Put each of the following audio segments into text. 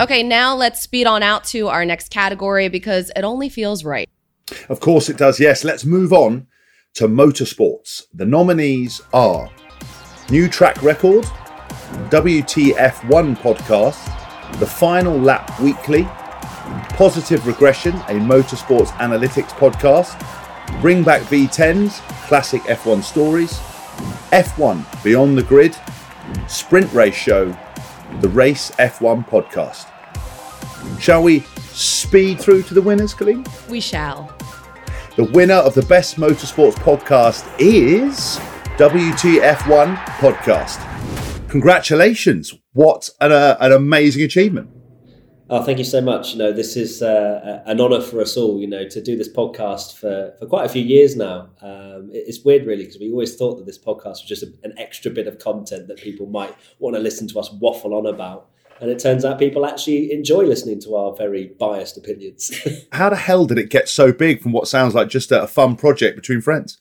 Okay, now let's speed on out to our next category because it only feels right. Of course it does, yes. Let's move on to motorsports. The nominees are New Track Record, WTF1 Podcast, The Final Lap Weekly, Positive Regression, a motorsports analytics podcast, Bring Back V10s, classic F1 stories, F1 Beyond the Grid, Sprint Race Show, the Race F1 podcast. Shall we speed through to the winners, Colleen? We shall. The winner of the Best Motorsports podcast is WTF1 Podcast. Congratulations. What an, uh, an amazing achievement. Oh, thank you so much. You know, this is uh, an honour for us all. You know, to do this podcast for, for quite a few years now. Um, it's weird, really, because we always thought that this podcast was just a, an extra bit of content that people might want to listen to us waffle on about. And it turns out people actually enjoy listening to our very biased opinions. How the hell did it get so big from what sounds like just a, a fun project between friends?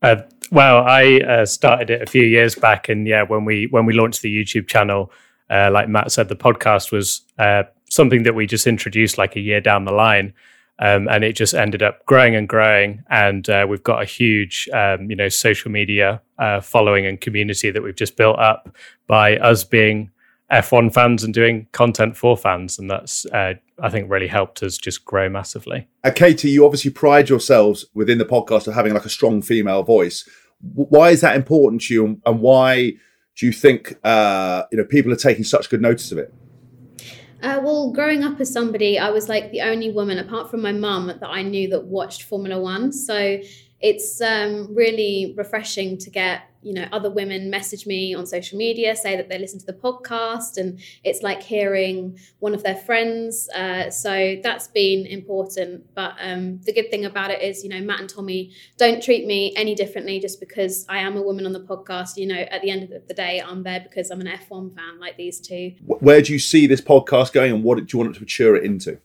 Uh, well, I uh, started it a few years back, and yeah, when we when we launched the YouTube channel, uh, like Matt said, the podcast was uh, something that we just introduced like a year down the line. Um, and it just ended up growing and growing. And uh, we've got a huge, um, you know, social media uh, following and community that we've just built up by us being F1 fans and doing content for fans. And that's, uh, I think, really helped us just grow massively. Uh, Katy, you obviously pride yourselves within the podcast of having like a strong female voice. Why is that important to you, and why do you think uh, you know people are taking such good notice of it? Uh, well, growing up as somebody, I was like the only woman, apart from my mum, that I knew that watched Formula One. So it's um, really refreshing to get you know other women message me on social media say that they listen to the podcast and it's like hearing one of their friends uh, so that's been important. But um, the good thing about it is you know matt and tommy don't treat me any differently just because i am a woman on the podcast. You know at the end of the day i'm there because i'm an f1 fan like these two. Where do you see this podcast going and what do you want it to mature it into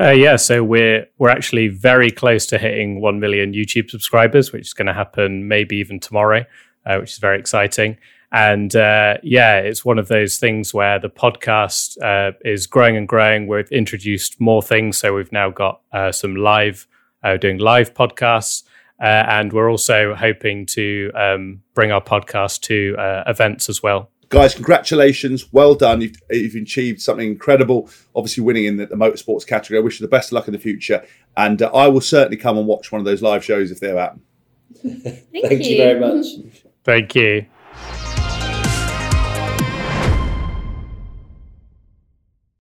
uh, yeah, so we're we're actually very close to hitting one million YouTube subscribers, which is going to happen maybe even tomorrow, uh, which is very exciting. And uh, yeah, it's one of those things where the podcast uh, is growing and growing. We've introduced more things, so we've now got uh, some live uh, doing live podcasts, and we're also hoping to um, bring our podcast to events as well guys, congratulations. Well done. You've, you've, achieved something incredible. Obviously, winning in the, the, motorsports category. I wish you the best of luck in the future. And uh, I will certainly come and watch one of those live shows if they're out. Thank, Thank you. you very much. Thank you.